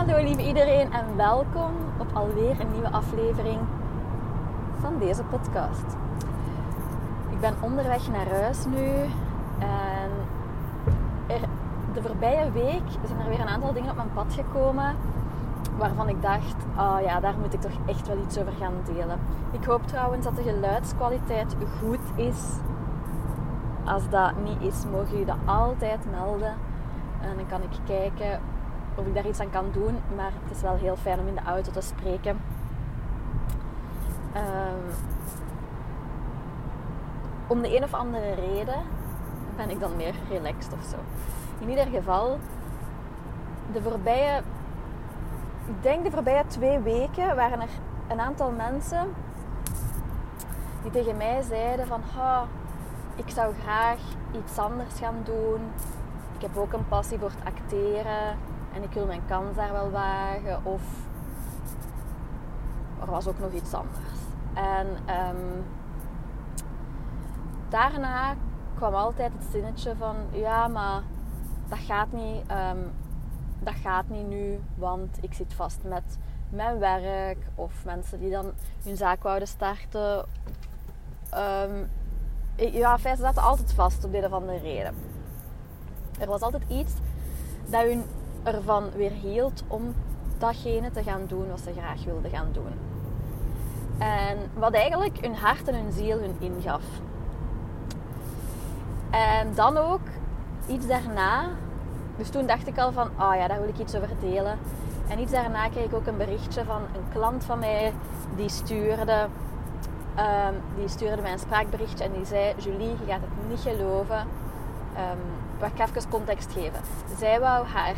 Hallo lieve iedereen en welkom op alweer een nieuwe aflevering van deze podcast. Ik ben onderweg naar huis nu en de voorbije week zijn er weer een aantal dingen op mijn pad gekomen waarvan ik dacht, oh ja, daar moet ik toch echt wel iets over gaan delen. Ik hoop trouwens dat de geluidskwaliteit goed is. Als dat niet is, mogen jullie dat altijd melden. En dan kan ik kijken of ik daar iets aan kan doen. Maar het is wel heel fijn om in de auto te spreken. Um, om de een of andere reden ben ik dan meer relaxed of zo. In ieder geval, de voorbije, ik denk de voorbije twee weken waren er een aantal mensen die tegen mij zeiden van, ik zou graag iets anders gaan doen. Ik heb ook een passie voor het acteren en ik wil mijn kans daar wel wagen. Of er was ook nog iets anders. En um, daarna kwam altijd het zinnetje van ja, maar dat gaat niet. Um, dat gaat niet nu, want ik zit vast met mijn werk of mensen die dan hun zaak wouden starten. Um, ja, ze zaten altijd vast op dit of andere reden. Er was altijd iets dat hun ervan weer hield om datgene te gaan doen wat ze graag wilden gaan doen. En wat eigenlijk hun hart en hun ziel hun ingaf. En dan ook iets daarna. Dus toen dacht ik al van, oh ja, daar wil ik iets over delen. En iets daarna kreeg ik ook een berichtje van een klant van mij die stuurde, um, die stuurde mij een spraakberichtje en die zei: Julie, je gaat het niet geloven. Um, ik ga even context geven. Zij wou haar,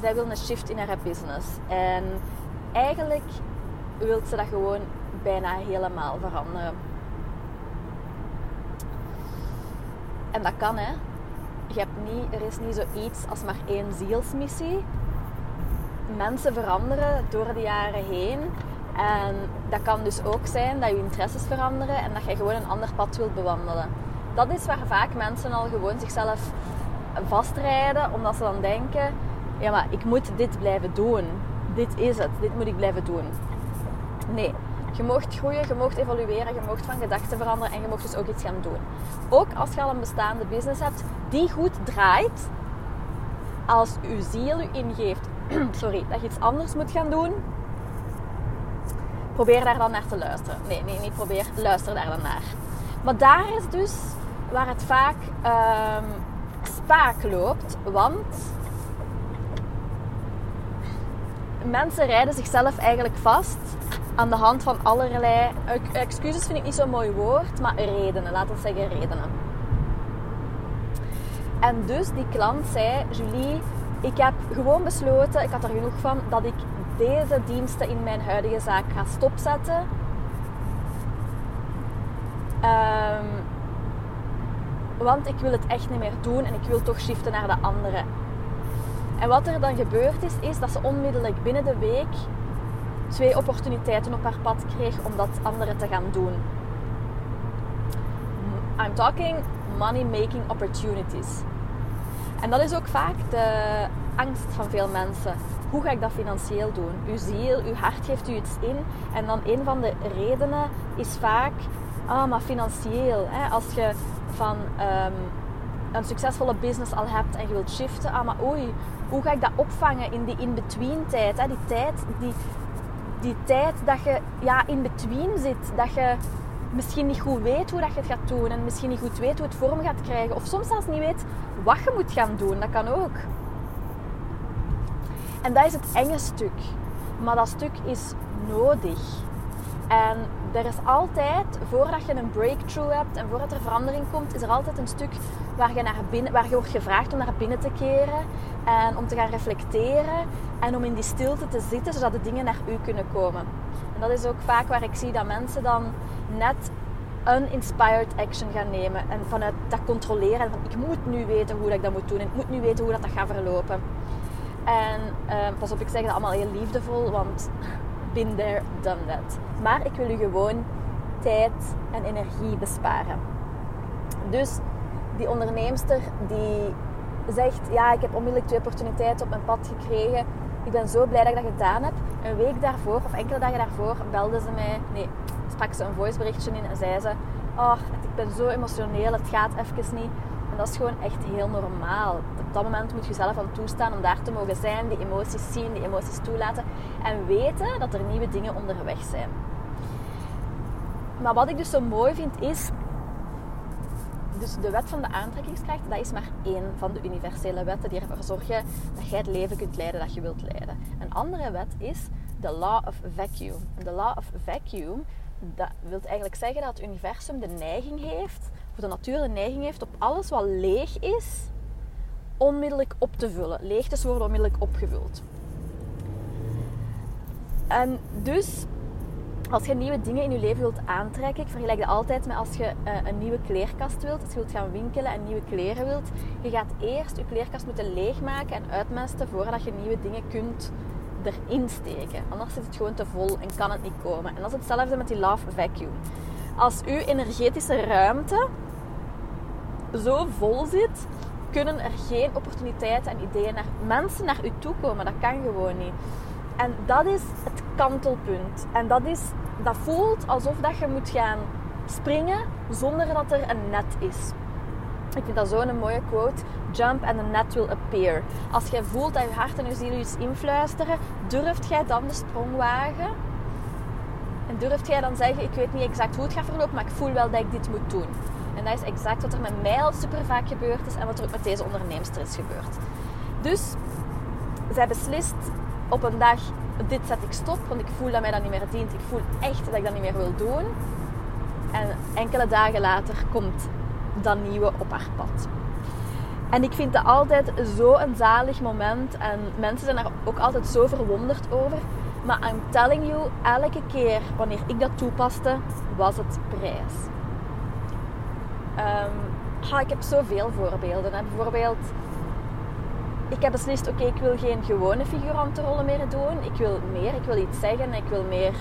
zij wil een shift in haar business. En eigenlijk wil ze dat gewoon bijna helemaal veranderen. En dat kan, hè. Je hebt niet, er is niet zoiets als maar één zielsmissie. Mensen veranderen door de jaren heen. En dat kan dus ook zijn dat je interesses veranderen en dat je gewoon een ander pad wilt bewandelen. Dat is waar vaak mensen al gewoon zichzelf vastrijden, omdat ze dan denken: ja, maar ik moet dit blijven doen. Dit is het, dit moet ik blijven doen. Nee, je mocht groeien, je mocht evolueren, je mocht van gedachten veranderen en je mocht dus ook iets gaan doen. Ook als je al een bestaande business hebt die goed draait, als je ziel je ingeeft sorry, dat je iets anders moet gaan doen, probeer daar dan naar te luisteren. Nee, nee, niet probeer, luister daar dan naar. Maar daar is dus waar het vaak um, spaak loopt, want mensen rijden zichzelf eigenlijk vast aan de hand van allerlei, excuses vind ik niet zo'n mooi woord, maar redenen, laten we zeggen redenen. En dus die klant zei, Julie, ik heb gewoon besloten, ik had er genoeg van, dat ik deze diensten in mijn huidige zaak ga stopzetten. Um, want ik wil het echt niet meer doen en ik wil toch shiften naar de andere. En wat er dan gebeurd is, is dat ze onmiddellijk binnen de week twee opportuniteiten op haar pad kreeg om dat andere te gaan doen. I'm talking money making opportunities. En dat is ook vaak de angst van veel mensen. Hoe ga ik dat financieel doen? Uw ziel, uw hart geeft u iets in. En dan een van de redenen is vaak, ah, maar financieel. Hè? Als je van um, een succesvolle business al hebt en je wilt shiften, ah, maar oei, hoe ga ik dat opvangen in die in-between tijd? Hè? Die tijd, die, die tijd dat je ja, in-between zit. Dat je misschien niet goed weet hoe dat je het gaat doen. En misschien niet goed weet hoe het vorm gaat krijgen. Of soms zelfs niet weet wat je moet gaan doen. Dat kan ook. En dat is het enge stuk. Maar dat stuk is nodig. En er is altijd, voordat je een breakthrough hebt en voordat er verandering komt, is er altijd een stuk waar je, naar binnen, waar je wordt gevraagd om naar binnen te keren en om te gaan reflecteren en om in die stilte te zitten, zodat de dingen naar u kunnen komen. En dat is ook vaak waar ik zie dat mensen dan net uninspired action gaan nemen en vanuit dat controleren van ik moet nu weten hoe ik dat moet doen en ik moet nu weten hoe dat, dat gaat verlopen. En uh, pas op, ik zeg dat allemaal heel liefdevol, want been there, done that. Maar ik wil u gewoon tijd en energie besparen. Dus die onderneemster die zegt, ja, ik heb onmiddellijk twee opportuniteiten op mijn pad gekregen. Ik ben zo blij dat ik dat gedaan heb. Een week daarvoor, of enkele dagen daarvoor, belde ze mij. Nee, sprak ze een voiceberichtje in en zei ze... Oh, ik ben zo emotioneel, het gaat even niet. Dat is gewoon echt heel normaal. Op dat moment moet je zelf aan toestaan om daar te mogen zijn, die emoties zien, die emoties toelaten. En weten dat er nieuwe dingen onderweg zijn. Maar wat ik dus zo mooi vind is dus de wet van de aantrekkingskracht, dat is maar één van de universele wetten die ervoor zorgen dat jij het leven kunt leiden dat je wilt leiden. Een andere wet is de law of vacuum. de law of vacuum, dat wil eigenlijk zeggen dat het universum de neiging heeft, de natuur de neiging heeft op alles wat leeg is, onmiddellijk op te vullen. Leegtes worden onmiddellijk opgevuld. En dus als je nieuwe dingen in je leven wilt aantrekken, ik vergelijk dat altijd met als je uh, een nieuwe kleerkast wilt, als je wilt gaan winkelen en nieuwe kleren wilt, je gaat eerst je kleerkast moeten leegmaken en uitmesten voordat je nieuwe dingen kunt erin steken. Anders zit het gewoon te vol en kan het niet komen. En dat is hetzelfde met die love vacuum. Als uw energetische ruimte zo vol zit, kunnen er geen opportuniteiten en ideeën naar mensen naar u toe komen. Dat kan gewoon niet. En dat is het kantelpunt. En dat, is, dat voelt alsof dat je moet gaan springen zonder dat er een net is. Ik vind dat zo'n mooie quote. Jump and the net will appear. Als jij voelt dat je hart en je ziel iets influisteren, durft jij dan de sprong wagen? En durft jij dan zeggen, ik weet niet exact hoe het gaat verlopen, maar ik voel wel dat ik dit moet doen. Dat is exact wat er met mij al super vaak gebeurd is en wat er ook met deze onderneemster is gebeurd. Dus zij beslist op een dag, dit zet ik stop, want ik voel dat mij dat niet meer dient. Ik voel echt dat ik dat niet meer wil doen. En enkele dagen later komt dat nieuwe op haar pad. En ik vind dat altijd zo'n zalig moment. En mensen zijn daar ook altijd zo verwonderd over. Maar I'm telling you, elke keer wanneer ik dat toepaste, was het prijs. Um, ik heb zoveel voorbeelden. Bijvoorbeeld ik heb beslist, oké, ik wil geen gewone figurantenrollen meer doen. Ik wil meer, ik wil iets zeggen, ik wil meer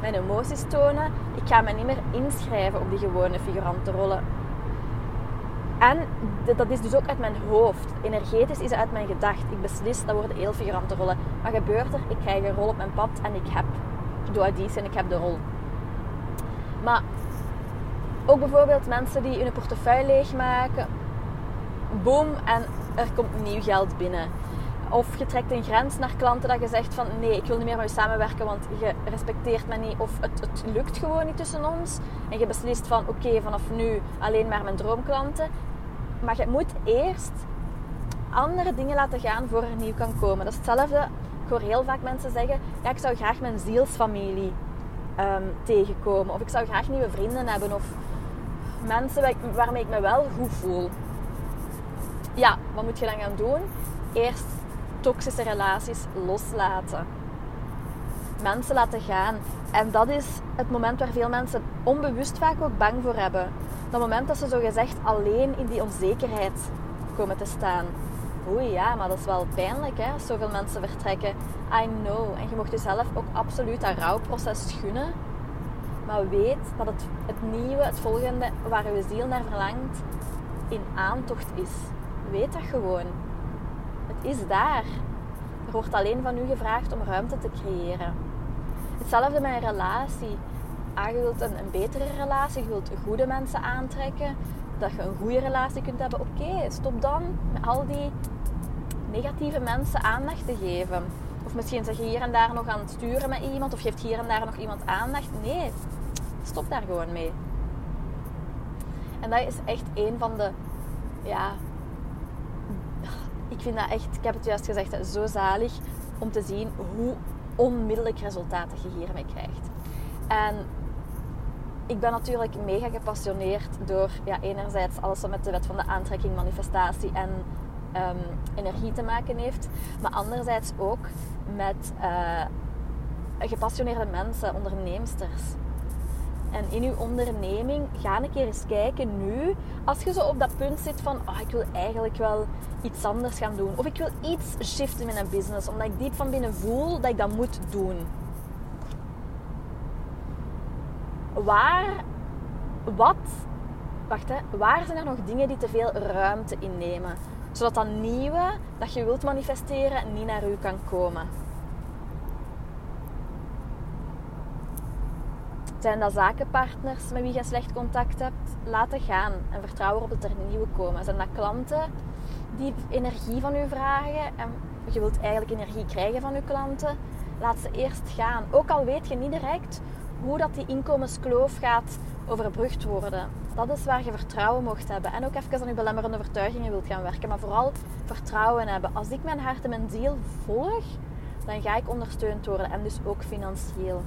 mijn emoties tonen. Ik ga me niet meer inschrijven op die gewone figurantenrollen. En dat is dus ook uit mijn hoofd. Energetisch is het uit mijn gedacht. Ik beslis, dat worden heel figurantenrollen. Wat gebeurt er? Ik krijg een rol op mijn pad en ik heb de auditie en ik heb de rol. Maar ook bijvoorbeeld mensen die hun portefeuille leegmaken. Boom, en er komt nieuw geld binnen. Of je trekt een grens naar klanten dat je zegt van nee, ik wil niet meer met je samenwerken, want je respecteert me niet of het, het lukt gewoon niet tussen ons. En je beslist van oké, vanaf nu alleen maar mijn droomklanten. Maar je moet eerst andere dingen laten gaan voor er nieuw kan komen. Dat is hetzelfde. Ik hoor heel vaak mensen zeggen, ja, ik zou graag mijn zielsfamilie um, tegenkomen. Of ik zou graag nieuwe vrienden hebben. Of mensen waarmee ik me wel goed voel ja, wat moet je dan gaan doen? Eerst toxische relaties loslaten. Mensen laten gaan. En dat is het moment waar veel mensen onbewust vaak ook bang voor hebben. Dat moment dat ze zo gezegd alleen in die onzekerheid komen te staan. Oei ja, maar dat is wel pijnlijk hè, als zoveel mensen vertrekken. I know. En je mocht jezelf ook absoluut dat rouwproces gunnen. Maar weet dat het, het nieuwe, het volgende waar je ziel naar verlangt, in aantocht is. Weet dat gewoon. Het is daar. Er wordt alleen van u gevraagd om ruimte te creëren. Hetzelfde met een relatie. Ah, je wilt een, een betere relatie, je wilt goede mensen aantrekken, dat je een goede relatie kunt hebben. Oké, stop dan met al die negatieve mensen aandacht te geven. Of misschien zeg je hier en daar nog aan het sturen met iemand, of geeft hier en daar nog iemand aandacht. Nee, stop daar gewoon mee. En dat is echt een van de ja, ik vind dat echt, ik heb het juist gezegd, zo zalig om te zien hoe onmiddellijk resultaten je hiermee krijgt. En ik ben natuurlijk mega gepassioneerd door ja, enerzijds alles wat met de wet van de aantrekking, manifestatie en ehm, energie te maken heeft. Maar anderzijds ook met uh, gepassioneerde mensen, onderneemsters. En in uw onderneming, ga een keer eens kijken nu, als je zo op dat punt zit van, oh, ik wil eigenlijk wel iets anders gaan doen. Of ik wil iets shiften in mijn business, omdat ik diep van binnen voel dat ik dat moet doen. Waar, wat, wacht hè, waar zijn er nog dingen die te veel ruimte innemen? Zodat dat nieuwe dat je wilt manifesteren niet naar u kan komen. Zijn dat zakenpartners met wie je slecht contact hebt? Laten gaan en vertrouw erop dat er nieuwe komen. Zijn dat klanten die energie van u vragen en je wilt eigenlijk energie krijgen van uw klanten? Laat ze eerst gaan. Ook al weet je niet direct hoe dat die inkomenskloof gaat overbrugd worden. Dat is waar je vertrouwen mocht hebben. En ook even aan je belemmerende overtuigingen wilt gaan werken. Maar vooral vertrouwen hebben. Als ik mijn hart en mijn ziel volg, dan ga ik ondersteund worden. En dus ook financieel.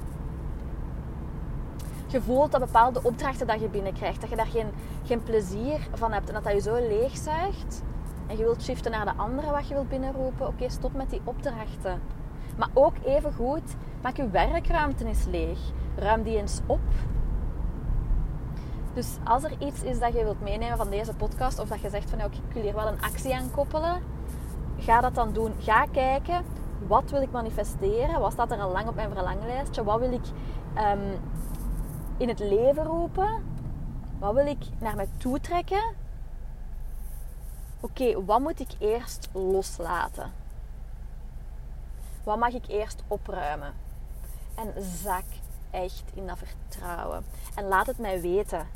Je voelt dat bepaalde opdrachten dat je binnenkrijgt, dat je daar geen, geen plezier van hebt. En dat dat je zo leegzuigt. En je wilt shiften naar de andere wat je wilt binnenroepen. Oké, stop met die opdrachten. Maar ook even goed, maak je werkruimte eens leeg. Ruim die eens op. Dus als er iets is dat je wilt meenemen van deze podcast, of dat je zegt van ja, ik wil hier wel een actie aan koppelen, ga dat dan doen. Ga kijken, wat wil ik manifesteren? Wat staat er al lang op mijn verlanglijstje? Wat wil ik um, in het leven roepen? Wat wil ik naar mij toe trekken? Oké, wat moet ik eerst loslaten? Wat mag ik eerst opruimen? En zak echt in dat vertrouwen. En laat het mij weten.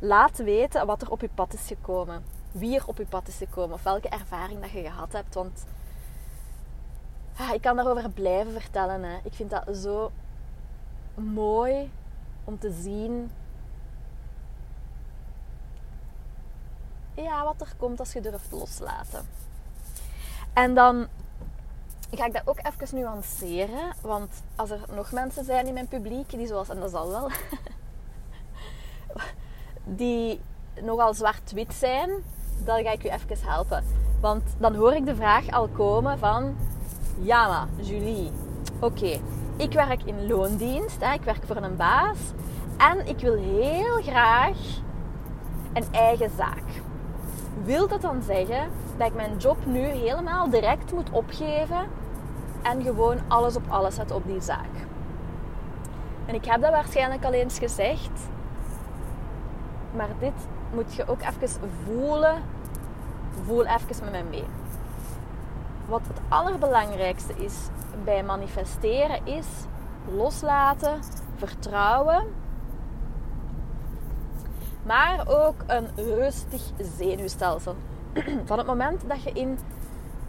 Laat weten wat er op je pad is gekomen. Wie er op je pad is gekomen. Of welke ervaring dat je gehad hebt. Want ah, ik kan daarover blijven vertellen. Hè. Ik vind dat zo mooi om te zien ja, wat er komt als je durft loslaten. En dan ga ik dat ook even nuanceren. Want als er nog mensen zijn in mijn publiek, die zoals, en dat zal wel, die nogal zwart-wit zijn, dan ga ik u even helpen. Want dan hoor ik de vraag al komen van, ja Julie, oké, ik werk in loondienst, hè, ik werk voor een baas en ik wil heel graag een eigen zaak. Wil dat dan zeggen dat ik mijn job nu helemaal direct moet opgeven en gewoon alles op alles zetten op die zaak? En ik heb dat waarschijnlijk al eens gezegd, maar dit moet je ook even voelen. Voel even met mij mee. Wat het allerbelangrijkste is bij manifesteren is loslaten, vertrouwen maar ook een rustig zenuwstelsel. Van het moment dat je in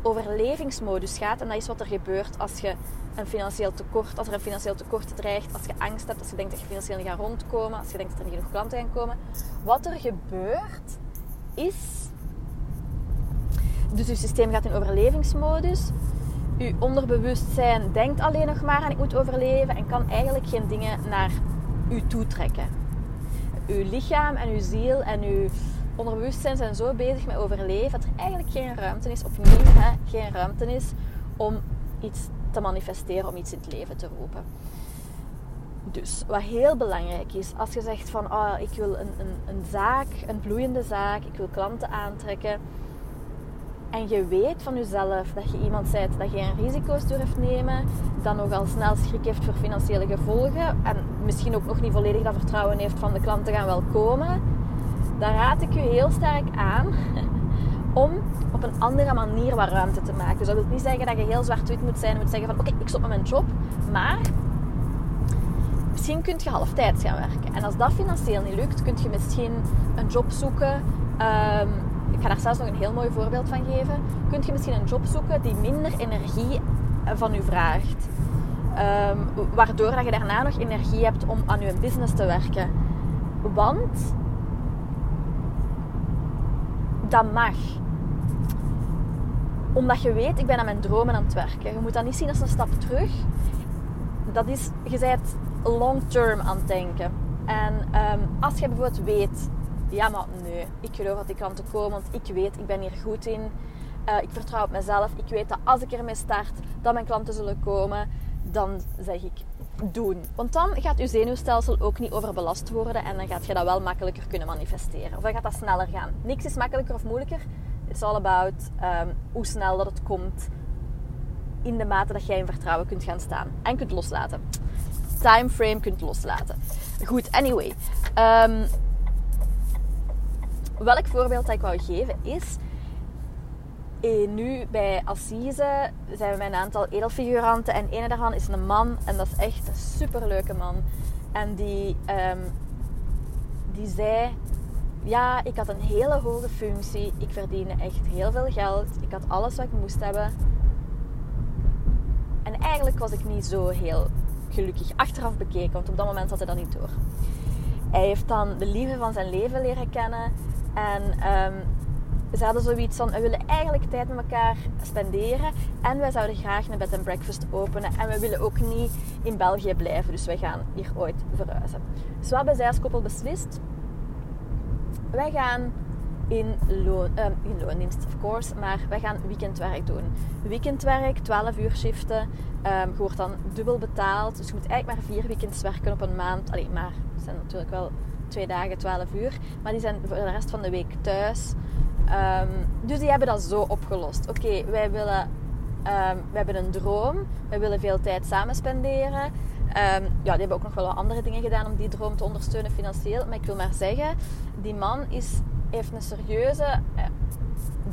overlevingsmodus gaat, en dat is wat er gebeurt als je een financieel tekort, als er een financieel tekort dreigt, als je angst hebt, als je denkt dat je financieel niet gaat rondkomen, als je denkt dat er niet genoeg klanten gaan komen. Wat er gebeurt is, dus je systeem gaat in overlevingsmodus. Je onderbewustzijn denkt alleen nog maar aan ik moet overleven en kan eigenlijk geen dingen naar u toe trekken uw lichaam en uw ziel en uw onderbewustzijn zijn zo bezig met overleven dat er eigenlijk geen ruimte is, opnieuw hè, geen ruimte is om iets te manifesteren, om iets in het leven te roepen. Dus wat heel belangrijk is, als je zegt van oh, ik wil een, een, een zaak, een bloeiende zaak, ik wil klanten aantrekken, en je weet van jezelf dat je iemand bent dat geen risico's durft nemen, dat nogal snel schrik heeft voor financiële gevolgen en misschien ook nog niet volledig dat vertrouwen heeft van de klanten gaan wel komen, dan raad ik je heel sterk aan om op een andere manier wat ruimte te maken. Dus dat wil niet zeggen dat je heel zwart-wit moet zijn en moet zeggen van oké, ik stop met mijn job, maar misschien kun je halftijds gaan werken. En als dat financieel niet lukt, kun je misschien een job zoeken um, ik ga daar zelfs nog een heel mooi voorbeeld van geven. Kunt je misschien een job zoeken die minder energie van u vraagt. Um, waardoor dat je daarna nog energie hebt om aan je business te werken. Want dat mag. Omdat je weet, ik ben aan mijn dromen aan het werken. Je moet dat niet zien als een stap terug. Dat is, je bent long term aan het denken. En um, als je bijvoorbeeld weet, ja, maar nee, ik geloof dat die klanten komen, want ik weet, ik ben hier goed in. Uh, ik vertrouw op mezelf. Ik weet dat als ik ermee start, dat mijn klanten zullen komen. Dan zeg ik, doen. Want dan gaat je zenuwstelsel ook niet overbelast worden en dan gaat je dat wel makkelijker kunnen manifesteren. Of dan gaat dat sneller gaan. Niks is makkelijker of moeilijker. It's all about um, hoe snel dat het komt in de mate dat jij in vertrouwen kunt gaan staan en kunt loslaten. Timeframe kunt loslaten. Goed, anyway. Um, welk voorbeeld dat ik wou geven is... En nu bij Assise zijn we met een aantal edelfiguranten en een daarvan is een man en dat is echt een superleuke man. En die, ehm, die zei, ja, ik had een hele hoge functie, ik verdiende echt heel veel geld, ik had alles wat ik moest hebben. En eigenlijk was ik niet zo heel gelukkig achteraf bekeken, want op dat moment had hij dat niet door. Hij heeft dan de liefde van zijn leven leren kennen en um, ze hadden zoiets van, we willen eigenlijk tijd met elkaar spenderen en wij zouden graag een bed and breakfast openen en we willen ook niet in België blijven, dus wij gaan hier ooit verhuizen. Dus wat hebben zij als koppel beslist? Wij gaan in, loon, uh, in loondienst, of course, maar wij gaan weekendwerk doen. Weekendwerk, 12 uur shiften, um, je wordt dan dubbel betaald, dus je moet eigenlijk maar vier weekends werken op een maand. Alleen maar, het zijn natuurlijk wel twee dagen, 12 uur, maar die zijn voor de rest van de week thuis. Um, dus die hebben dat zo opgelost. Oké, wij willen, um, we hebben een droom. Wij willen veel tijd samen spenderen. Um, ja, die hebben ook nog wel wat andere dingen gedaan om die droom te ondersteunen financieel. Maar ik wil maar zeggen, die man is, heeft een serieuze uh,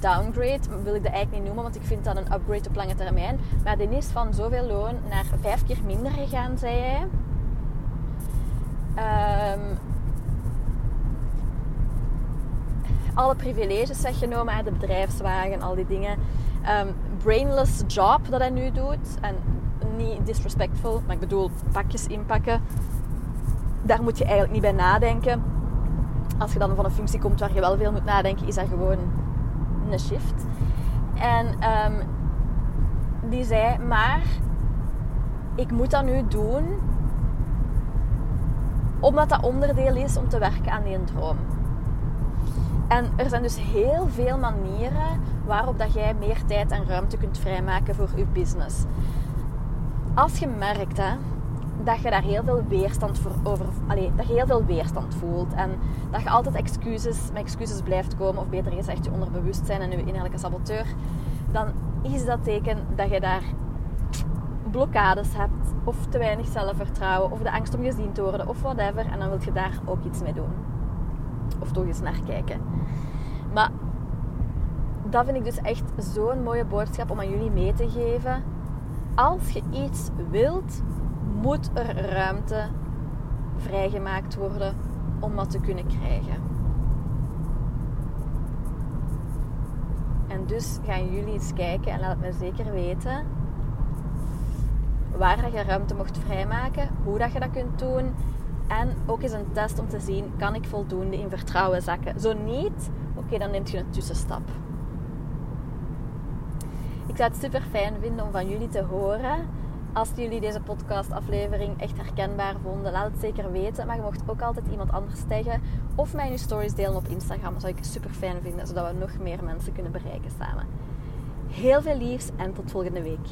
downgrade. Wil ik dat eigenlijk niet noemen, want ik vind dat een upgrade op lange termijn. Maar die is van zoveel loon naar vijf keer minder gegaan, zei hij. Um, alle privileges weggenomen, de bedrijfswagen, al die dingen. Um, brainless job dat hij nu doet. En niet disrespectful, maar ik bedoel pakjes inpakken. Daar moet je eigenlijk niet bij nadenken. Als je dan van een functie komt waar je wel veel moet nadenken, is dat gewoon een shift. En um, die zei, maar ik moet dat nu doen omdat dat onderdeel is om te werken aan die droom. En er zijn dus heel veel manieren waarop dat jij meer tijd en ruimte kunt vrijmaken voor je business. Als je merkt hè, dat je daar heel veel weerstand voor over, allez, dat je heel veel weerstand voelt en dat je altijd excuses, met excuses blijft komen, of beter gezegd je onderbewustzijn en je innerlijke saboteur, dan is dat teken dat je daar blokkades hebt, of te weinig zelfvertrouwen, of de angst om gezien te worden, of whatever. En dan wil je daar ook iets mee doen. Of toch eens naar kijken. Maar dat vind ik dus echt zo'n mooie boodschap om aan jullie mee te geven. Als je iets wilt, moet er ruimte vrijgemaakt worden om dat te kunnen krijgen. En dus gaan jullie eens kijken en laat het me zeker weten waar je ruimte mocht vrijmaken, hoe dat je dat kunt doen en ook eens een test om te zien, kan ik voldoende in vertrouwen zakken? Zo niet, oké, dan neemt je een tussenstap. Ik zou het super fijn vinden om van jullie te horen. Als jullie deze podcastaflevering echt herkenbaar vonden, laat het zeker weten. Maar je mocht ook altijd iemand anders taggen of mij stories delen op Instagram. Dat zou ik super fijn vinden, zodat we nog meer mensen kunnen bereiken samen. Heel veel liefs en tot volgende week.